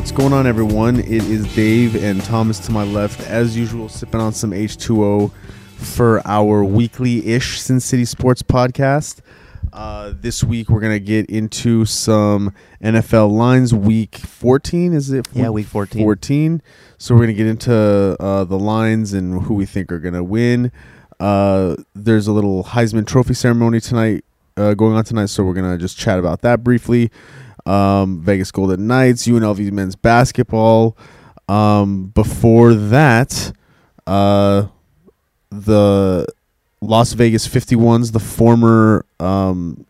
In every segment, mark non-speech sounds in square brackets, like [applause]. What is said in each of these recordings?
What's going on, everyone? It is Dave and Thomas to my left, as usual, sipping on some H2O for our weekly ish Sin City Sports podcast. Uh, this week, we're going to get into some NFL lines. Week 14, is it? Yeah, week 14. 14. So, we're going to get into uh, the lines and who we think are going to win. Uh, there's a little Heisman Trophy ceremony tonight, uh, going on tonight. So, we're going to just chat about that briefly um, Vegas Golden Knights, UNLV men's basketball. Um, before that, uh, the Las Vegas 51s, the former, um,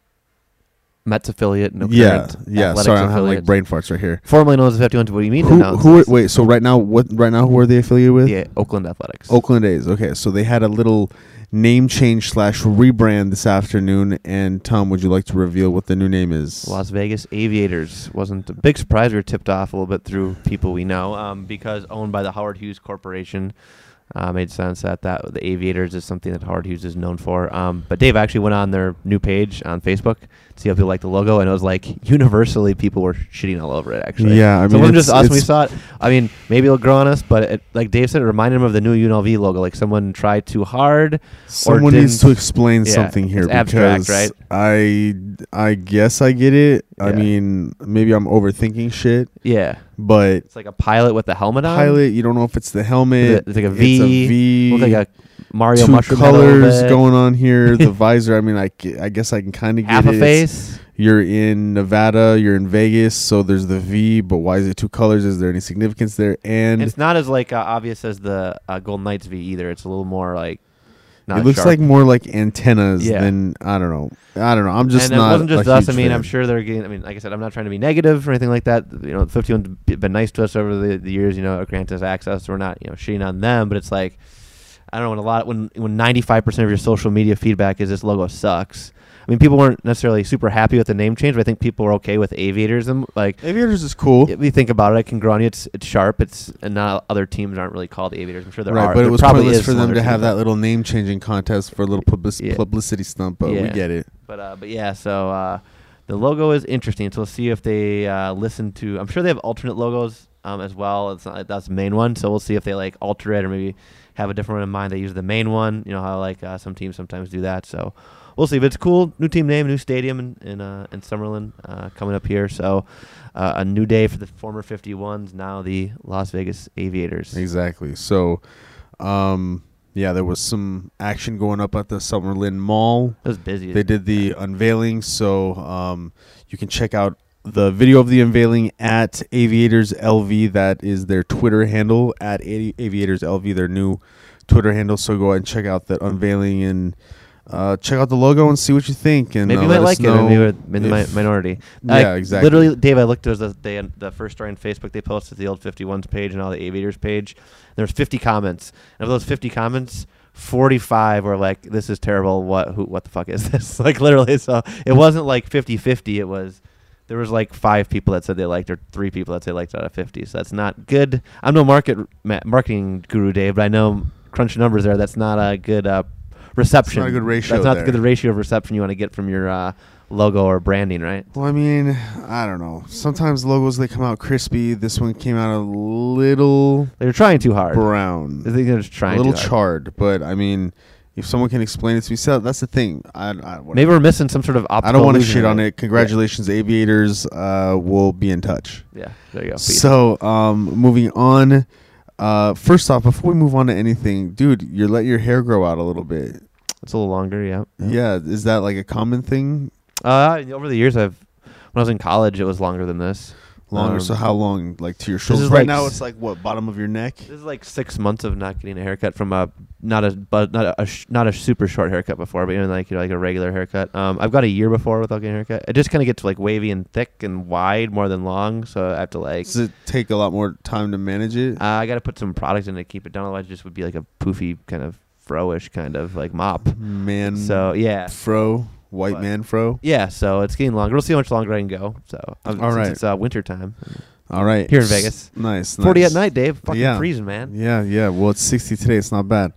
Mets affiliate. No yeah, yeah. Sorry, I'm having like brain farts right here. Formerly known as the 51. What do you mean? Who, who? Are, wait, so right now, what? Right now, who are they affiliated with? Yeah, Oakland Athletics. Oakland A's. Okay, so they had a little name change slash rebrand this afternoon. And Tom, would you like to reveal what the new name is? Las Vegas Aviators wasn't a big surprise. We were tipped off a little bit through people we know um, because owned by the Howard Hughes Corporation. Uh, made sense that that the Aviators is something that Howard Hughes is known for. Um, but Dave actually went on their new page on Facebook see how people like the logo, and it was like [laughs] universally people were shitting all over it. Actually, Yeah, I so mean, it wasn't just us we saw it. I mean, maybe it'll grow on us, but it, like Dave said, it reminded him of the new UNLV logo. Like someone tried too hard. Someone needs to explain yeah, something here it's abstract, because right? I I guess I get it. I mean, maybe I'm overthinking shit, Yeah, but it's like a pilot with the helmet on. pilot, you don't know if it's the helmet. It's like a It's V. a V. Like a Mario two mushroom head a colors going on here. The [laughs] visor. I mean, I, I guess I can kind of get half it. a It's- face. You're in Nevada. You're in Vegas. So there's the V, but why is it two colors? Is there any significance there? And It's not as like uh, obvious as the uh, Golden Knights V either. It's a little more like. Not it looks sharp. like more like antennas Yeah. than I don't know. I don't know. I'm just and not. it wasn't just us. I mean, fan. I'm sure they're getting. I mean, like I said, I'm not trying to be negative or anything like that. You know, 51 been nice to us over the, the years. You know, granted us access. We're not you know shitting on them, but it's like I don't know when a lot when when 95 percent of your social media feedback is this logo sucks. I mean, people weren't necessarily super happy with the name change, but I think people were okay with aviators and like. Aviators is cool. If you think about it, I can grow on you. It's it's sharp. It's and not other teams aren't really called aviators. I'm sure there are. right, are. but it was probably pointless for them to have that- little name changing contest for a little public- Yeah. publicity stunt, but we get it. But uh, but yeah, so uh, the logo is interesting. So we'll see if they uh, listen to. I'm sure they have alternate logos um, as well. It's not that's the main one. So we'll see if they like alter it or maybe have a different one in mind. They use the main one. You know how like uh, some teams sometimes do that. So we'll see. But it's cool. New team name, new stadium in in, uh, in Summerlin uh, coming up here. So uh, a new day for the former 51s. Now the Las Vegas Aviators. Exactly. So, um, yeah, there was some action going up at the Summerlin Mall. It was busy. They did the unveiling, so um, you can check out the video of the unveiling at Aviators LV. That is their Twitter handle at Aviators LV, their new Twitter handle. So go ahead and check out that unveiling and uh, check out the logo and see what you think. And Maybe uh, you might like it. Maybe we're in the if- minority. Yeah, I- exactly. Literally, Dave, I looked. There was the they, the first story on Facebook. They posted the old 51s page and all the Aviators page. There's 50 comments, and of those 50 comments, 45 were like, "This is terrible. What who what the fuck is [laughs] this?" like literally. So it wasn't like 50-50. It was there was like five people that said they liked, or three people that said they liked out of 50. So that's not good. I'm no market ma- marketing guru, Dave, but I know crunch numbers there. That's not a good uh, reception. a good ratio That's not there. the good ratio of reception you want to get from your uh, logo or branding, right? Well, I mean, I don't know. Sometimes logos they come out crispy. This one came out a little They're trying too hard. brown, I think they're just trying. a little charred. But I mean, if someone can explain it to me, so that's the thing. I, I. Maybe we're missing some sort of optical I don't want to shit on it. Congratulations, aviators. Uh, we'll be in touch. Yeah, there you go. So, um, moving on. Uh, first off, before we move on to anything, dude, you let your hair grow out a little bit. it's a little longer. Yeah. Yeah, is that like a common thing? Uh, over the years, I've when I was in college, it was longer than this. Longer. Um, so how long? Like to your shoulders? Right like now, it's like what bottom of your neck. This is like six months of not getting a haircut from a not a but not a, a sh- not a super short haircut before, but even like you know like a regular haircut. Um, I've got a year before without getting a haircut. It just kind of gets like wavy and thick and wide more than long, so I have to like. Does it take a lot more time to manage it? Uh, I got to put some product in to keep it down. Otherwise, it just would be like a poofy kind of froish kind of like mop. man, So yeah, fro, white man fro. yeah. So it's getting longer. We'll see how much longer I can go. So um, All since it's uh, winter time. All right, Here in Vegas. Nice, Forty nice. at night, Dave. Fucking Yeah. freezing, man. Yeah, yeah. Well, it's 60 today. It's not bad.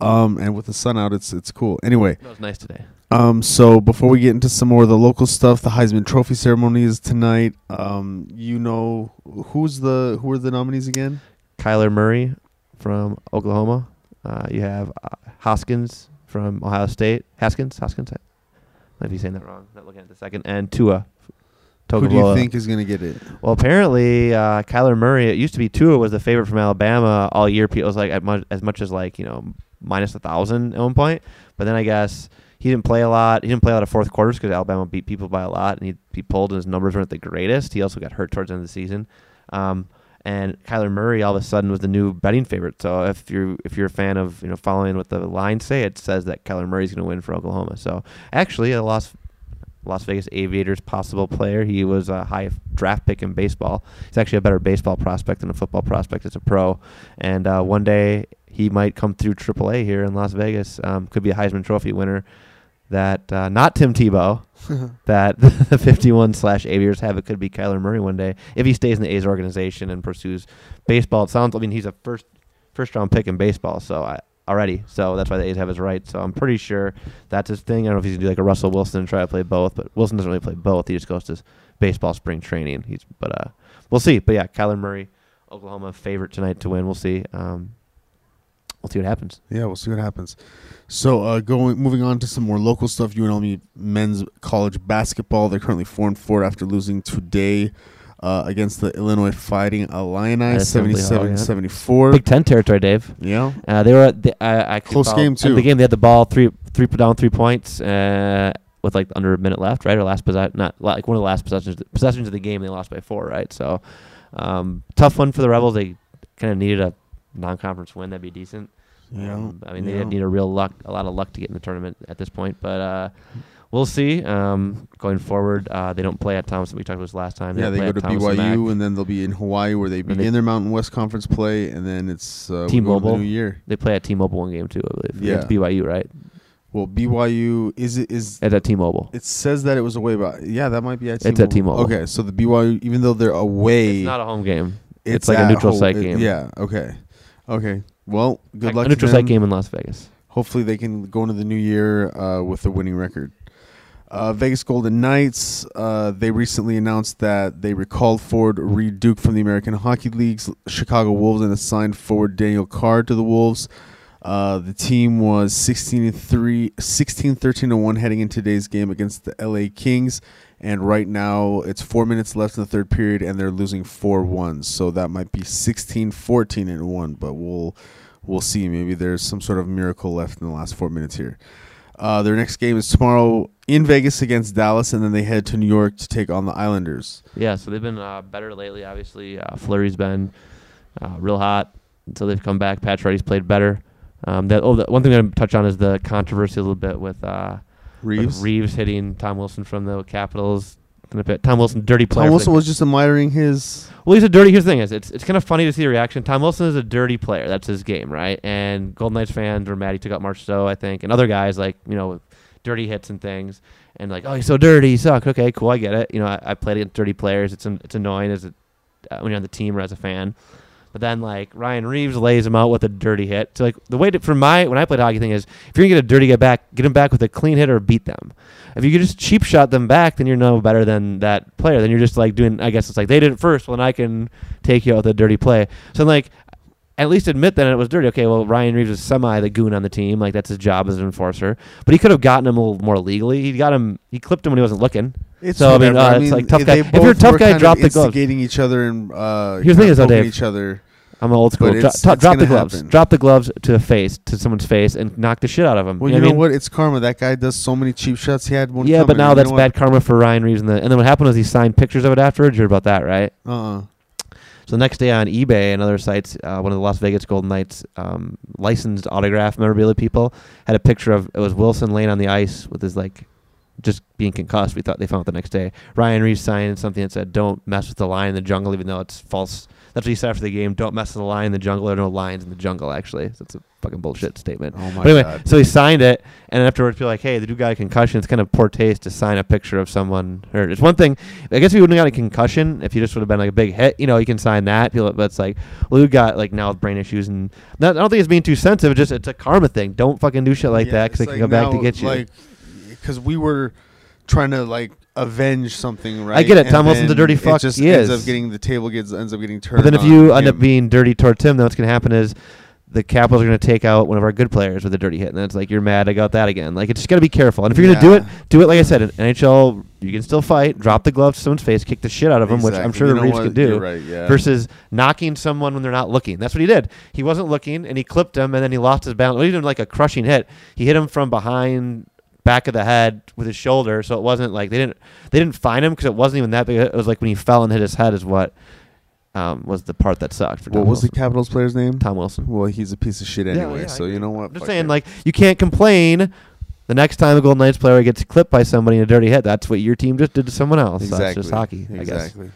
Um, and with the sun out, it's it's cool. Anyway, It was nice today. um, so before we get into some more of the local stuff, the Heisman Trophy ceremony is tonight. Um, you know who's the who are the nominees again? Kyler Murray from Oklahoma. Uh, you have uh, Hoskins from Ohio State. Haskins, Hoskins. Might be saying that wrong. Not looking at the second. And Tua. Who do you think is going to get it? Well, apparently, uh, Kyler Murray. It used to be Tua was the favorite from Alabama all year. People was like at much, as much as like you know minus a thousand at one point. But then I guess he didn't play a lot. He didn't play a lot of fourth quarters because Alabama beat people by a lot, and he he pulled and his numbers weren't the greatest. He also got hurt towards the end of the season. Um, and Kyler Murray all of a sudden was the new betting favorite. So if you're if you're a fan of you know following what the lines say, it says that Kyler Murray's going to win for Oklahoma. So actually, a Las Las Vegas Aviators possible player. He was a high draft pick in baseball. He's actually a better baseball prospect than a football prospect as a pro. And uh, one day he might come through AAA here in Las Vegas. Um, could be a Heisman Trophy winner. That uh, not Tim Tebow. [laughs] that [laughs] the 51 slash Aviators have. It could be Kyler Murray one day if he stays in the A's organization and pursues baseball. It sounds. I mean, he's a first first round pick in baseball. So I, already. So that's why the A's have his right. So I'm pretty sure that's his thing. I don't know if he's gonna do like a Russell Wilson and try to play both, but Wilson doesn't really play both. He just goes to baseball spring training. He's but uh we'll see. But yeah, Kyler Murray, Oklahoma favorite tonight to win. We'll see. Um we'll see what happens. Yeah, we'll see what happens. So, uh, going moving on to some more local stuff. UNLV men's college basketball. They're currently four and four after losing today uh, against the Illinois Fighting Illini, At 77-74. Big Ten territory, Dave. Yeah, Uh, they were the, I, I Close follow- game, at too. The game they had the ball three three down three points uh, with like under a minute left, right? Or last possession, not like one of the last possessions possessions of the game. They lost by four, right? So um, tough one for the Rebels. They kind of needed a non-conference win. That'd be decent. yeah. Um, I mean, they yeah. didn't need a real luck, a lot of luck to get in the tournament at this point. But uh, we'll see. Um, going forward, uh, they don't play at Thompson. We talked about this last time. Yeah, they go to Thomas. BYU, and then they'll be in Hawaii, where they they- begin their Mountain West Conference play, and then it's uh, T-Mobile. New Year. They play at T-Mobile one game too, I believe. Yeah. It's BYU, right? Well, BYU is it is It's at T-Mobile. it says that it was away, but yeah, that might be at It's at T-Mobile. Okay, so the BYU, even though they're away, It's not a home game. it's, it's like a neutral home. site It- game. Yeah. Okay. Okay. Well, good luck. A neutral site game in Las Vegas. Hopefully, they can go into the new year uh, with a winning record. Uh, Vegas Golden Knights. Uh, they recently announced that they recalled forward Reid Duke from the American Hockey League's Chicago Wolves and assigned forward Daniel Carr to the Wolves. Uh, the team was 16 and 3, 16 13 and 1 heading into today's game against the LA Kings. And right now, it's four minutes left in the third period, and they're losing 4 1. So that might be 16 14 and 1, but we'll we'll see. Maybe there's some sort of miracle left in the last four minutes here. Uh, their next game is tomorrow in Vegas against Dallas, and then they head to New York to take on the Islanders. Yeah, so they've been uh, better lately. Obviously, uh, Fleury's been uh, real hot until they've come back. Pacioretty's played better. Um, that oh, the one thing I'm gonna touch on is the controversy a little bit with uh, with Reaves. Reaves hitting Tom Wilson from the Capitals. Pit- Tom Wilson, dirty player. Tom Wilson was just admiring his. Well, he's a dirty. Here's the thing: is it's it's kind of funny to see the reaction. Tom Wilson is a dirty player. That's his game, right? And Golden Knights fans were mad. He took out Marchessault, I think, and other guys like you know, dirty hits and things, and like, oh, he's so dirty. He suck. Okay, cool, I get it. You know, I, I played against dirty players. It's an, it's annoying as a, uh, when you're on the team or as a fan. But then like Ryan Reaves lays him out with a dirty hit. So like the way to, for my when I played hockey thing is if you're gonna get a dirty get back, get him back with a clean hit or beat them. If you could just cheap shot them back, then you're no better than that player. Then you're just like doing. I guess it's like they did it first. Well, then I can take you out with a dirty play. So like, at least admit that it was dirty. Okay, well Ryan Reaves is semi the goon on the team. Like that's his job as an enforcer. But he could have gotten him a little more legally. He got him. He clipped him when he wasn't looking. It's So, I mean, whatever. uh, it's like tough guy- if you're a tough guy, drop the gloves. Instigating each other and uh, Here's the thing is, Dave, each other. I'm old school. But Dro- it's- it's drop the gonna gloves. happen. Drop the gloves to a face, to someone's face, and knock the shit out of them. Well, you know what I mean? what? It's karma. That guy does so many cheap shots. He had one. Yeah, but coming. now You that's know bad karma for Ryan Reaves. And, the, and then what happened was he signed pictures of it afterwards. You heard about that, right? Uh-uh. So the next day on eBay and other sites, uh, one of the Las Vegas Golden Knights um, licensed autograph memorabilia people had a picture of it was Wilson laying on the ice with his like just being concussed. We thought they found out the next day. Ryan Reaves signed something that said, "Don't mess with the lion in the jungle," even though it's false. That's what he said after the game. Don't mess with the lion in the jungle. There are no lions in the jungle. Actually, so that's a fucking bullshit statement. Oh my But anyway, god. so he signed it, and afterwards, people were like, "Hey, the dude got a concussion. It's kind of poor taste to sign a picture of someone hurt." It's one thing, I guess, if he wouldn't have got a concussion, if he just would have been like a big hit, you know, you can sign that. People, but it's like, well, dude got like now with brain issues, and not, I don't think it's being too sensitive. It's just it's a karma thing. Don't fucking do shit like Yeah, that because they it's can like come back to get you. Like, because we were trying to like avenge something, right? I get it. And Tom Wilson's a dirty it fuck. just He ends is. up getting the table gets ends up getting turned. but then if you end up being dirty toward Tim, then what's going to happen is the Capitals are going to take out one of our good players with a dirty hit, and then it's like you're mad I got that again. Like it's just got to be careful. And if you're going to do it, do it like I said. In NHL, you can still fight, drop the glove to someone's face, kick the shit out of them, which I'm sure You know Reaves could do. Right, yeah. Versus knocking someone when they're not looking. That's what he did. He wasn't looking, and he clipped him, and then he lost his balance. Well, he didn't like a crushing hit. He hit him from behind, back of the head with his shoulder. So it wasn't like they didn't they didn't find him because it wasn't even that big. It was like when he fell and hit his head is what um, was the part that sucked for Tom what was the Capitals player's name? Tom Wilson. Well, he's a piece of shit anyway. yeah, I so you know what? I'm just saying, it. like you can't complain. The next time a Golden Knights player gets clipped by somebody in a dirty hit, that's what your team just did to someone else. So exactly. it's just hockey, I guess. Exactly.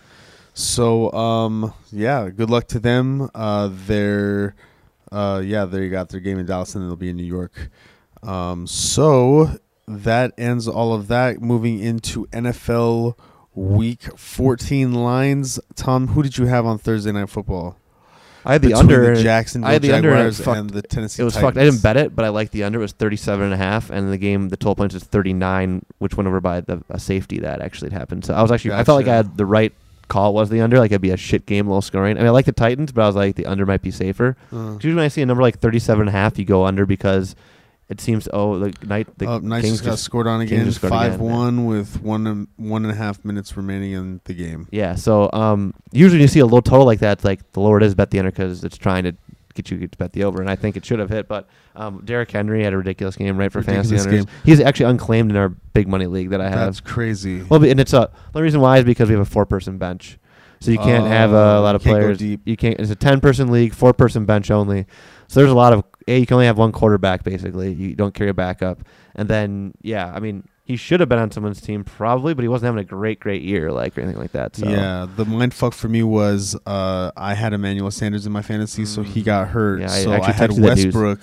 So um yeah, good luck to them. Uh they're uh yeah, they got their game in Dallas and they'll be in New York. Um so that ends all of that. Moving into NFL week 14 lines. Tom, who did you have on Thursday night football? I had the Between under. the Jacksonville I had the under and and the Tennessee It was Titans. fucked. I didn't bet it, but I liked the under. It was 37 and a half, and the game, the total points was 39, which went over by the a safety that actually had happened. So I was actually, I felt like I had the right call. Was the under like it'd be a shit game, low scoring. I mean, I like the Titans, but I was like the under might be safer. Uh, Usually when I see a number like 37 and a half, you go under because it seems oh the night the uh, Knights Kings just got just- scored on again, just scored again, five one with one one and a half minutes remaining in the game. Yeah, so um, usually when you see a low total like that, it's like the lower it is, bet the under because it's trying to get you to bet the over, and I think it should have hit. But um, Derrick Henry had a ridiculous game, right for fantasy Ridiculous owners. game. He's actually unclaimed in our big money league that I have. That's crazy. well, and it's a the reason why is because we have a four person bench, so you can't have a Oh, lot of players. You can't. It's a ten person league, four person bench only. So there's a lot of a. You can only have one quarterback basically. You don't carry a backup, and then yeah, I mean. He should have been on someone's team probably, but he wasn't having a great, great year like or anything like that. So Yeah, the mind fuck for me was uh, I had Emmanuel Sanders in my fantasy, so he Mm. got hurt. Yeah, I so I, had texted that news. Westbrook,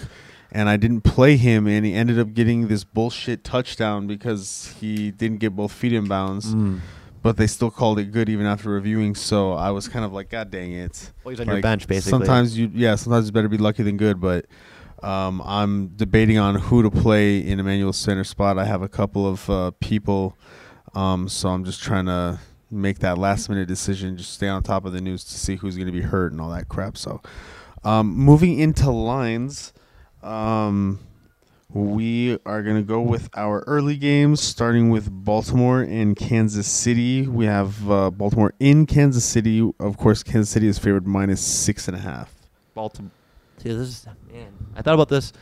and I didn't play him, and he ended up getting this bullshit touchdown because he didn't get both feet in bounds. Mm. But they still called it good even after reviewing. So I was kind of like, God dang it! Well, he's on your bench basically. Sometimes you, yeah, sometimes it's better be lucky than good. But um, I'm debating on who to play in Emmanuel's center spot. I have a couple of uh, people, um, so I'm just trying to make that last minute decision. Just stay on top of the news to see who's going to be hurt and all that crap. So, um, moving into lines, um, we are going to go with our early games, starting with Baltimore and Kansas City. We have uh, Baltimore in Kansas City. Of course, Kansas City is favored minus six and a half. Baltimore. See, this is man. I thought about this.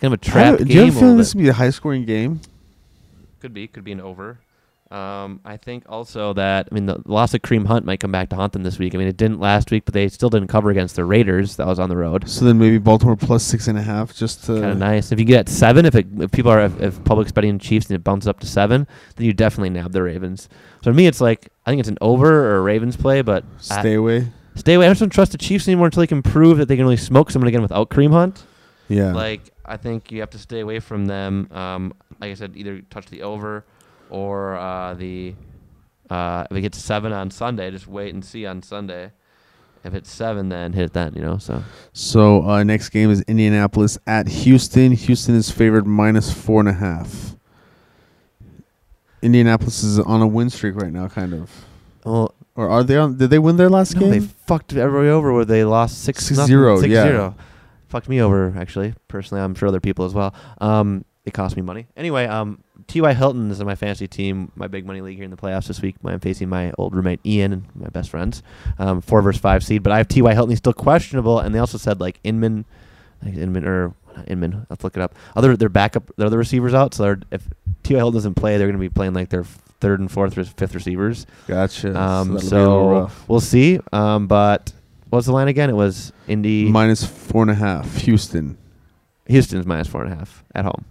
Kind of a trap do, game. do you have a a feeling this bit. would be a high scoring game? Could be. Could be an over. Um, I think also that I mean the loss of Kareem Hunt might come back to haunt them this week. I mean it didn't last week, but they still didn't cover against the Raiders. That was on the road. So then maybe Baltimore plus six and a half, just to Kind of nice. If you get seven, if, it, if people are if, if public's betting Chiefs and it bounces up to seven, then you definitely nab the Ravens. So to me, it's like I think it's an over or a Ravens play, but I- stay away. Stay away. I just don't trust the Chiefs anymore until they can prove that they can really smoke someone again without Kareem Hunt. Yeah. Like I think you have to stay away from them. Um, like I said, either touch the over or uh, the uh, if it gets seven on Sunday, just wait and see on Sunday. If it's seven, then hit that. You know, so so uh, next game is Indianapolis at Houston. Houston is favored minus four and a half. Indianapolis is on a win streak right now, kind of. Well, Or are they on? Did they win their last no, they fucked everybody over where they lost six Six nothing, zero, six yeah. zero. Fucked me over actually. Personally, I'm sure other people as well. Um, it cost me money. Anyway, um, T.Y. Hilton is in my fantasy team, my big money league here in the playoffs this week. I'm facing my old roommate Ian and my best friends. Um, four versus five seed, but I have T.Y. Hilton. He's still questionable, and they also said like Inman, think Inman or not Inman. Let's look it up. Other their backup, their other receivers out. So if T.Y. Hilton doesn't play, they're going to be playing like their third and fourth fifth receivers. Gotcha. Um, that'll be a little so we'll see. Um, but what's the line again? It was Indy. minus four and a half. Houston. Houston's minus four and a half at home.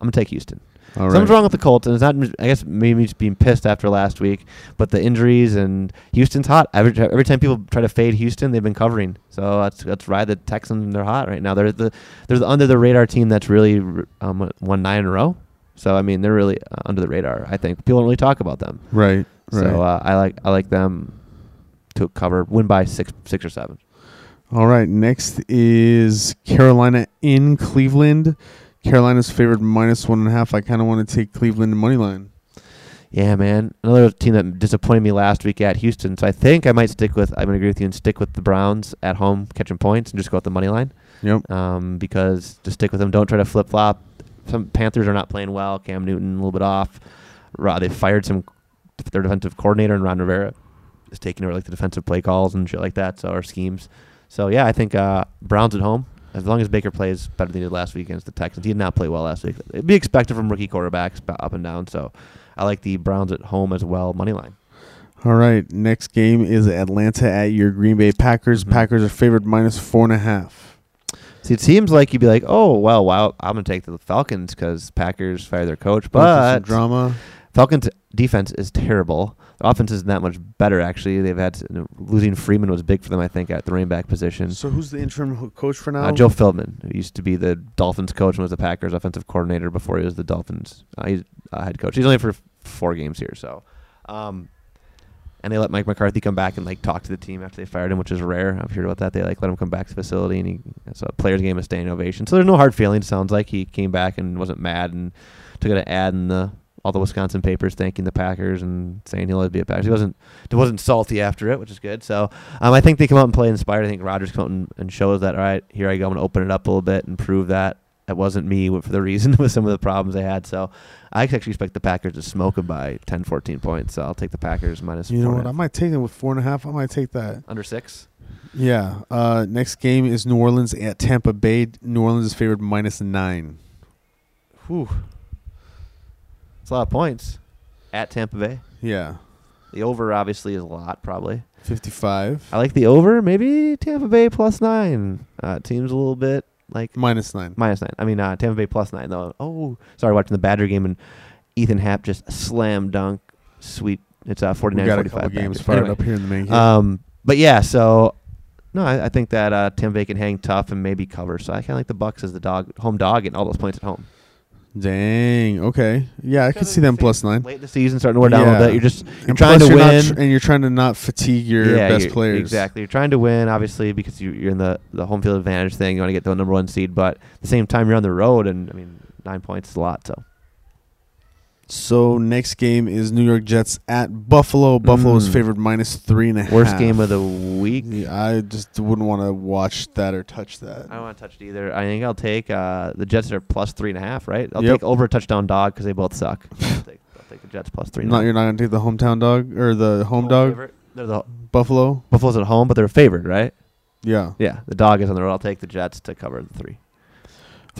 I'm gonna take Houston. All Something's right. wrong with the Colts, and it's not. I guess maybe just being pissed after last week, but the injuries and Houston's hot. Every every time people try to fade Houston, they've been covering. So let's let's ride the Texans. They're hot right now. They're the they're the under the radar team that's really um, won nine in a row. So I mean, they're really uh, under the radar. I think people don't really talk about them. Right. Right. So uh, I like I like them to cover, win by six six or seven. All right. Next is Carolina in Cleveland. Carolina's favored minus one and a half. I kind of want to take Cleveland money line. Yeah, man. Another team that disappointed me last week at Houston. So I think I might stick with. I'm gonna agree with you and stick with the Browns at home catching points and just go with the money line. Yep. Um, because just stick with them. Don't try to flip flop. Some Panthers are not playing well. Cam Newton a little bit off. They fired some their defensive coordinator and Ron Rivera is taking over like the defensive play calls and shit like that. So our schemes. So yeah, I think uh, Browns at home. As long as Baker plays better than he did last week against the Texans, he did not play well last week. It'd be expected from rookie quarterbacks up and down. So I like the Browns at home as well, money line. All right. Next game is Atlanta at your Green Bay Packers. Mhm. Packers are favored minus four and a half. See, it seems like you'd be like, oh well, wow, I'm gonna take the Falcons because Packers fired their coach, but drama. Falcons defense is terrible. Their offense isn't that much better actually. They've had you know, losing Freeman was big for them, I think, at the running back position. So who's the interim coach for now? Uh, Joe Philbin, who used to be the Dolphins coach and was the Packers offensive coordinator before he was the Dolphins uh, he's, uh, head coach. He's only for f- four games here, so. Um, and they let Mike McCarthy come back and like talk to the team after they fired him, which is rare. I've heard about that. They like let him come back to the facility, and he so a players game a standing ovation. So there's no hard feelings. Sounds like he came back and wasn't mad and took an ad in the all the Wisconsin papers thanking the Packers and saying he'll always be a Packers. He wasn't he wasn't salty after it, which is good. So um, I think they come out and play inspired. I think Rodgers come out and, and shows that all right, here I go, I'm gonna open it up a little bit and prove that that wasn't me [laughs] for the reason with some of the problems they had. So I actually expect the Packers to smoke them by 10, 14 points. So I'll take the Packers minus. You know what? I might take them with four and a half. I might take that. under six. Yeah. Uh, next game is New Orleans at Tampa Bay. New Orleans is favored minus nine. Whew. It's a lot of points at Tampa Bay. Yeah. The over obviously is a lot, probably. 55. I like the over. Maybe Tampa Bay plus nine. Uh, team's a little bit like Minus nine. minus nine. I mean, uh, Tampa Bay plus nine though. Oh, sorry, watching the Badger game and Ethan Happ just slam dunk. Sweet. It's uh, We 49 got a 45 couple games fired Anyway, up here in the main game. Um, but yeah, so no, I, I think that uh, Tampa Bay can hang tough and maybe cover. So I kind of like the Bucs as the dog, home dog, and all those points at home. Dang. Okay. Yeah, I can see them plus nine. Late in the season, starting to wear down a little bit. You're just you're And trying plus to you're not win. tr- and you're trying to not fatigue your yeah, best you're- players. Exactly. You're trying to win, obviously, because you, you're in the, the home field advantage thing. You want to get the number one seed, but at the same time, you're on the road, and I mean, nine points is a lot. So So next game is New York Jets at Buffalo. Buffalo is Mm. favored minus three and a half. worst game of the week. Yeah, I just wouldn't want to watch that or touch that. I don't want to touch it either. I think I'll take uh, the Jets are plus three and a half, right? I'll Yep. take over a touchdown dog because they both suck. [laughs] I'll, take, I'll take the Jets plus three. and a Not half. you're not gonna take the hometown dog or the home dog favorite. They're the Buffalo. Buffalo's at home, but they're favored, right? Yeah. Yeah, the dog is on the road. I'll take the Jets to cover the three.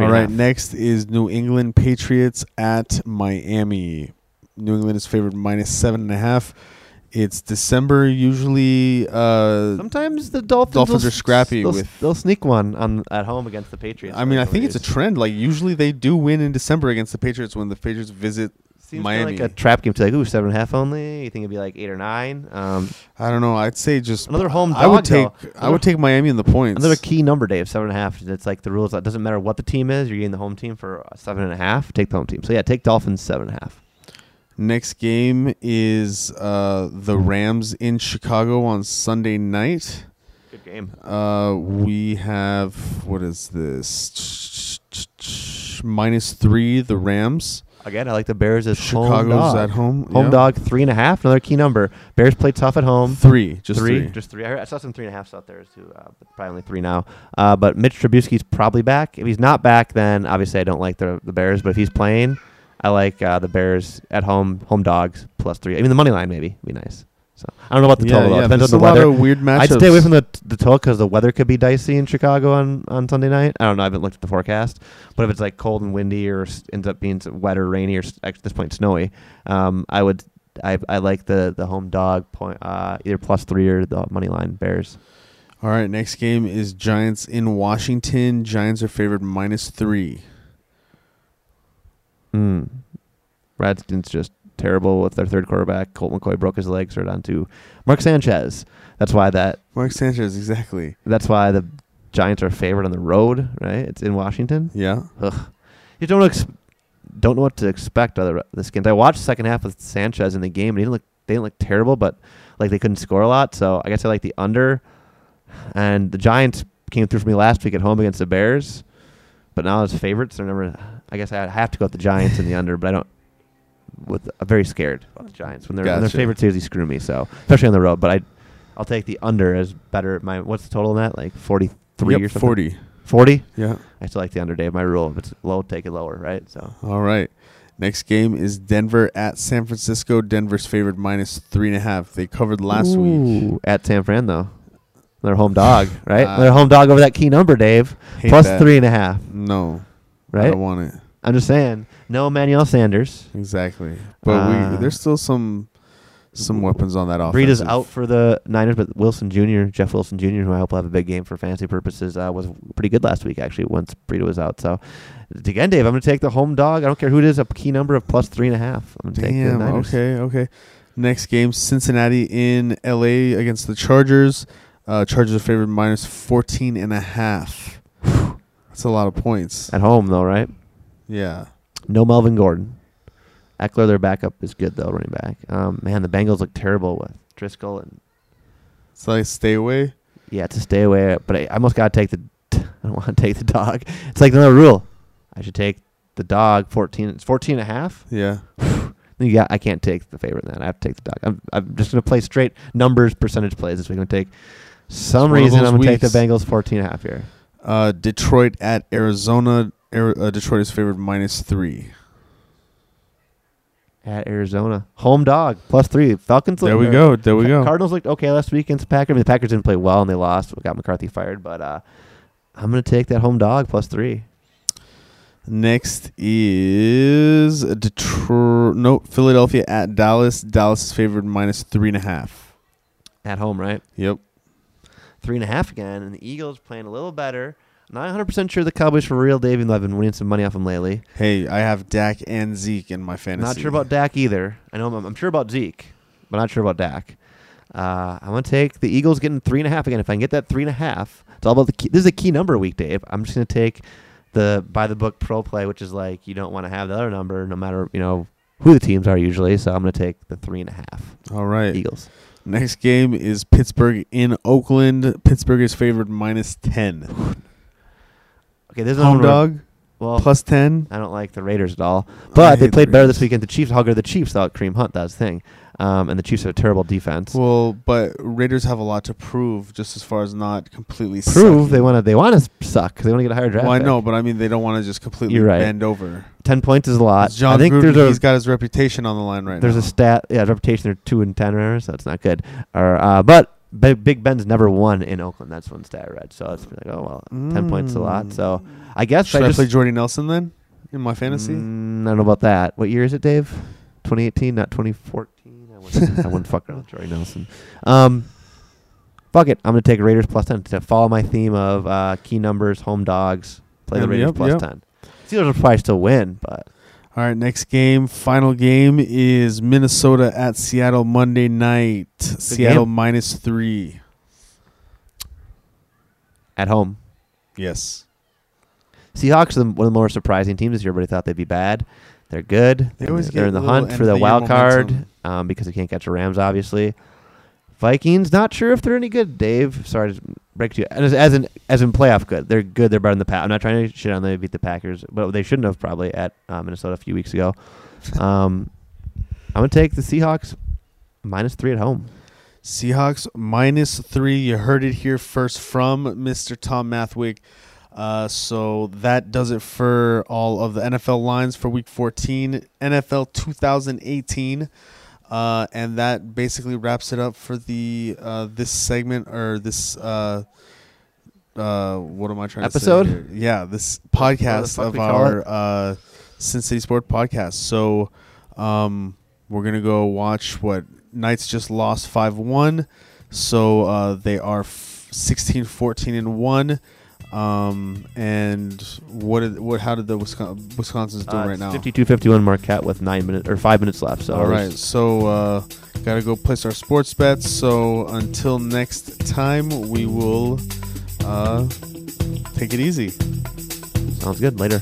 All right. Next is New England Patriots at Miami. New England is favored minus seven and a half. It's December. Usually, uh, Sometimes the Dolphins, Dolphins will are scrappy They'll, with- they'll sneak one on at home against the Patriots. I mean, I think it's a trend. Like usually they do win in December against the Patriots when the Patriots visit. Seems Miami. like a trap game to like ooh seven and a half only. You think it'd be like eight or nine? Um, I don't know. I'd say just Another home I would dog, though. take. I would take Miami in the points. another key number, Dave, seven and a half. It's like the rules. It doesn't matter what the team is. You're getting the home team for seven and a half. Take the home team. So yeah, take Dolphins seven and a half. Next game is uh, the Rams in Chicago on Sunday night. Good game. Uh, we have what is this? Minus three. The Rams. Again, I like the Bears as home Chicago's dog. at home. Home yeah. dog three and a half. Another key number. Bears play tough at home. Three. Just three. just three. I, heard, I saw some three and a half out there too, uh, but probably only three now. Uh, but Mitch Trubisky's probably back. If he's not back, then obviously I don't like the the Bears. But if he's playing, I like uh, the Bears at home, home dogs plus three. I mean the money line maybe be nice. So I don't know about the yeah, total. though. yeah. Depends on the weather. weird matchups. I'd stay away from the the total because the weather could be dicey in Chicago on, on Sunday night. I don't know. I haven't looked at the forecast, but if it's like cold and windy or ends up being wet or rainy or at this point snowy, um, I would I, I like the the home dog point uh, either plus three or the money line Bears. All right. Next game is Giants in Washington. Giants are favored minus three. Hmm. Redskins just terrible with their third quarterback. Colt McCoy broke his leg, so on to Mark Sanchez. That's why that. Mark Sanchez, exactly. That's why the Giants are favored on the road. Right? It's in Washington. Yeah. Ugh. You don't ex- don't know what to expect out of the Skins. I watched the second half with Sanchez in the game, and he didn't look they didn't look terrible, but like they couldn't score a lot. So I guess I like the under. And the Giants came through for me last week at home against the Bears, but now as favorites, they're never. I guess I have to go with the Giants in the under, but I don't. With I'm very scared about the Giants when they're when Gotcha. favorites. They screw me. So especially on the road, but I, I'll take the under as better. My what's the total on that? Like forty three Yep, or something. 40. Forty. Yeah. I still like the under, Dave. My rule: if it's low, take it lower, right? So All right. Next game is Denver at San Francisco. Denver's favored minus three and a half. They covered last week. At San Fran though. Their home dog, right? [laughs] Uh, Their home dog over that key number, Dave. Plus three and a half, No. I right? don't want it. I'm just saying. No Emmanuel Sanders. Exactly. But Uh, we there's still some some weapons on that offense. Breed is out for the Niners, but Wilson Jr., Jeff Wilson Jr., who I hope will have a big game for fantasy purposes, uh, was pretty good last week, actually, once Breida was out. So, again, Dave, I'm going to take the home dog. I don't care who it is, a key number of plus three and a half. I'm going to take the Niners. Okay. Okay. Next game, Cincinnati in L.A. against the Chargers. Uh, Chargers are favored minus 14 and a half. That's a lot of points. At home, though, right? Yeah. No Melvin Gordon. Ekeler, their backup, is good, though, running back. Um, man, the Bengals look terrible with Driskel and So I stay away. Yeah, to stay away. But I, I almost got to take the. [laughs] I don't want to take the dog. It's like another rule. I should take the dog. Fourteen. It's fourteen and a half. Yeah. [sighs] You got. I can't take the favorite then. I have to take the dog. I'm. I'm just gonna play straight numbers, percentage plays this week. I'm gonna take. Some reason I'm gonna take the. Bengals 14 and a half here. Uh, Detroit at Arizona. Uh, Detroit is favored minus three. At Arizona, home dog plus three. Falcons. There we go. There we Ca- go. Cardinals looked okay last week against the Packers. I mean, the Packers didn't play well and they lost. Got McCarthy fired, but uh, I'm gonna take that home dog plus three. Next is Detroit. No, Philadelphia at Dallas. Dallas is favored minus three and a half. At home, right? Yep. three and a half again, and the Eagles playing a little better. Not 100 percent sure the Cowboys for real, Dave. Even though I've been winning some money off them lately. Hey, I have Dak and Zeke in my fantasy. Not sure about Dak either. I know I'm, I'm sure about Zeke, but not sure about Dak. Uh, I'm gonna take the Eagles getting three and a half again. If I can get that three and a half, it's all about the key. This is a key number week, Dave. I'm just gonna take the by the book pro play, which is like you don't want to have the other number, no matter you know who the teams are usually. So I'm gonna take the three and a half All right. Eagles. Next game is Pittsburgh in Oakland. Pittsburgh is favored minus ten. Okay, this is Home one where- dog Well, plus ten. I don't like the Raiders at all. But they hate played the better Raiders. this weekend. The Chiefs, how good are the Chiefs without Kareem Hunt? That's the thing. Um, and the Chiefs have a terrible defense. Well, but Raiders have a lot to prove, just as far as not completely Prove they want to. They want to suck because they want to get a higher draft. Well, I pick. know, but I mean they don't want to just completely You're right. bend over. Ten points is a lot. John I think Gruden, there's a he's got his reputation on the line right now. there's now. a stat. Yeah, reputation. They're two and ten, remember, so that's not good. Or uh, but Big Ben's never won in Oakland. That's one stat I read. So it's like, oh well, ten points a lot. So I guess Should I I, just play Jordy Nelson then in my fantasy? Mm, I don't know about that. What year is it, Dave? 2018, not 2014. I wouldn't, I wouldn't fuck around with Jordy Nelson. Um, fuck it. I'm gonna take Raiders plus ten to follow my theme of uh, key numbers, home dogs. Play the Um, Raiders yep, plus yep. ten. Steelers will probably still win, but All right, next game, final game is Minnesota at Seattle Monday night. Seattle game. minus three. at home. Yes, Seahawks are one of the more surprising teams this year. Everybody thought they'd be bad. They're good. They always they're, in the hunt for the wild card um, because they can't catch the Rams, obviously. Vikings, not sure if they're any good. Dave, sorry to break to you. As, as in as in playoff good, they're good. They're better than the Pack. I'm not trying to shit on them. They beat the Packers, but they shouldn't have probably at uh, Minnesota a few weeks ago. [laughs] Um, I'm gonna take the Seahawks minus three at home. Seahawks minus three. You heard it here first from Mr. Tom Mathwick. Uh, so that does it for all of the NFL lines for Week 14, NFL 2018, uh, and that basically wraps it up for the uh, this segment or this. Uh, uh, what am I trying Episode? to say? Here? Yeah, this podcast of our uh, Sin City Sport podcast. So, um, we're gonna go watch what Knights just lost five one. So uh, they are f- 16, 14, and one. Um, and what did what? How did the Wisconsin, Wisconsin's doing Uh, right now? 52-51 Marquette with nine minutes or five minutes left. So All right, so uh, gotta go place our sports bets. So until next time, we will uh, take it easy. sounds good. Later.